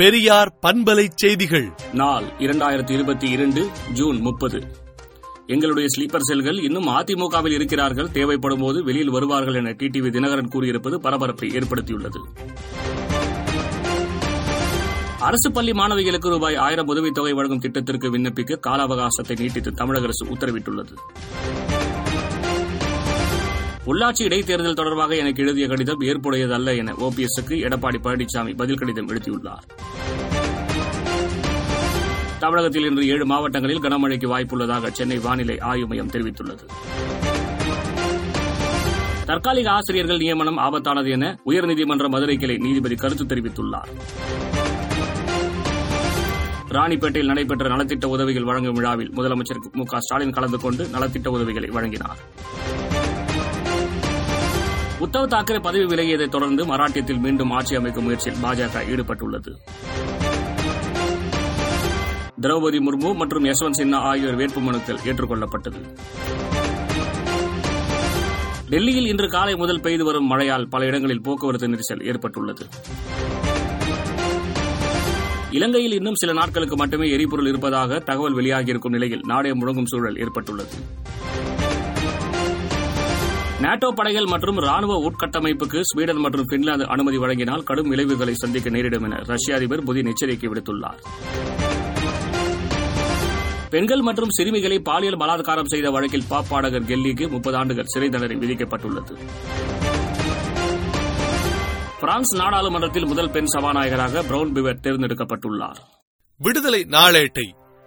பெரியார் பண்பலை செய்திகள். நாள் இரண்டாயிரத்தி இருபத்தி இரண்டு ஜூன் முப்பது. எங்களுடைய ஸ்லீப்பர் செல்கள் இன்னும் அதிமுகவில் இருக்கிறார்கள். தேவைப்படும் போது வெளியில் வருவார்கள் என டிடிவி தினகரன் கூறியிருப்பது பரபரப்பை ஏற்படுத்தியுள்ளது. அரசு பள்ளி மாணவிகளுக்கு ரூபாய் ஆயிரம் உதவித்தொகை வழங்கும் திட்டத்திற்கு விண்ணப்பிக்க கால அவகாசத்தை நீட்டித்து தமிழக அரசு உத்தரவிட்டுள்ளது. உள்ளாட்சி இடைத்தேர்தல் தொடர்பாக எனக்கு எழுதிய கடிதம் ஏற்புடையதல்ல என ஓபிஎஸ்க்கு எடப்பாடி பழனிசாமி பதில் கடிதம் எழுதியுள்ளார். தமிழகத்தில் இன்று ஏழு மாவட்டங்களில் கனமழைக்கு வாய்ப்புள்ளதாக சென்னை வானிலை ஆய்வு மையம் தெரிவித்துள்ளது. தற்காலிக ஆசிரியர்கள் நியமனம் ஆபத்தானது என உயர்நீதிமன்ற மதுரை கிளை நீதிபதி கருத்து தெரிவித்துள்ளார். ராணிப்பேட்டையில் நடைபெற்ற நலத்திட்ட உதவிகள் வழங்கும் விழாவில் முதலமைச்சர் மு க ஸ்டாலின் கலந்து கொண்டு நலத்திட்ட உதவிகளை வழங்கினார். உத்தவ் தாக்கரே பதவி விலகியதைத் தொடர்ந்து மராட்டியத்தில் மீண்டும் ஆட்சி அமைக்கும் முயற்சியில் பாஜக ஈடுபட்டுள்ளது. திரௌபதி முர்மு மற்றும் யஷ்வந்த் சின்ஹா ஆகியோர் வேட்புமனுக்கள் ஏற்றுக்கொள்ளப்பட்டது. டெல்லியில் இன்று காலை முதல் பெய்து வரும் மழையால் பல இடங்களில் போக்குவரத்து நெரிசல் ஏற்பட்டுள்ளது. இலங்கையில் இன்னும் சில நாட்களுக்கு மட்டுமே எரிபொருள் இருப்பதாக தகவல் வெளியாகியிருக்கும் நிலையில் நாடே முழங்கும் சூழல் ஏற்பட்டுள்ளது. நாட்டோ படைகள் மற்றும் ராணுவ உட்கட்டமைப்புக்கு ஸ்வீடன் மற்றும் பின்லாந்து அனுமதி வழங்கினால் கடும் விளைவுகளை சந்திக்க நேரிடும் என ரஷ்ய அதிபர் புதின் எச்சரிக்கை விடுத்துள்ளார். பெண்கள் மற்றும் சிறுமிகளை பாலியல் பலாத்காரம் செய்த வழக்கில் பாப் பாடகர் கெல்லிக்கு முப்பது ஆண்டுகள் சிறை தண்டனை விதிக்கப்பட்டுள்ளது. பிரான்ஸ் நாடாளுமன்றத்தில் முதல் பெண் சபாநாயகராக பிரவுன் பிவர் தேர்ந்தெடுக்கப்பட்டுள்ளார். விடுதலை நாளேட்டை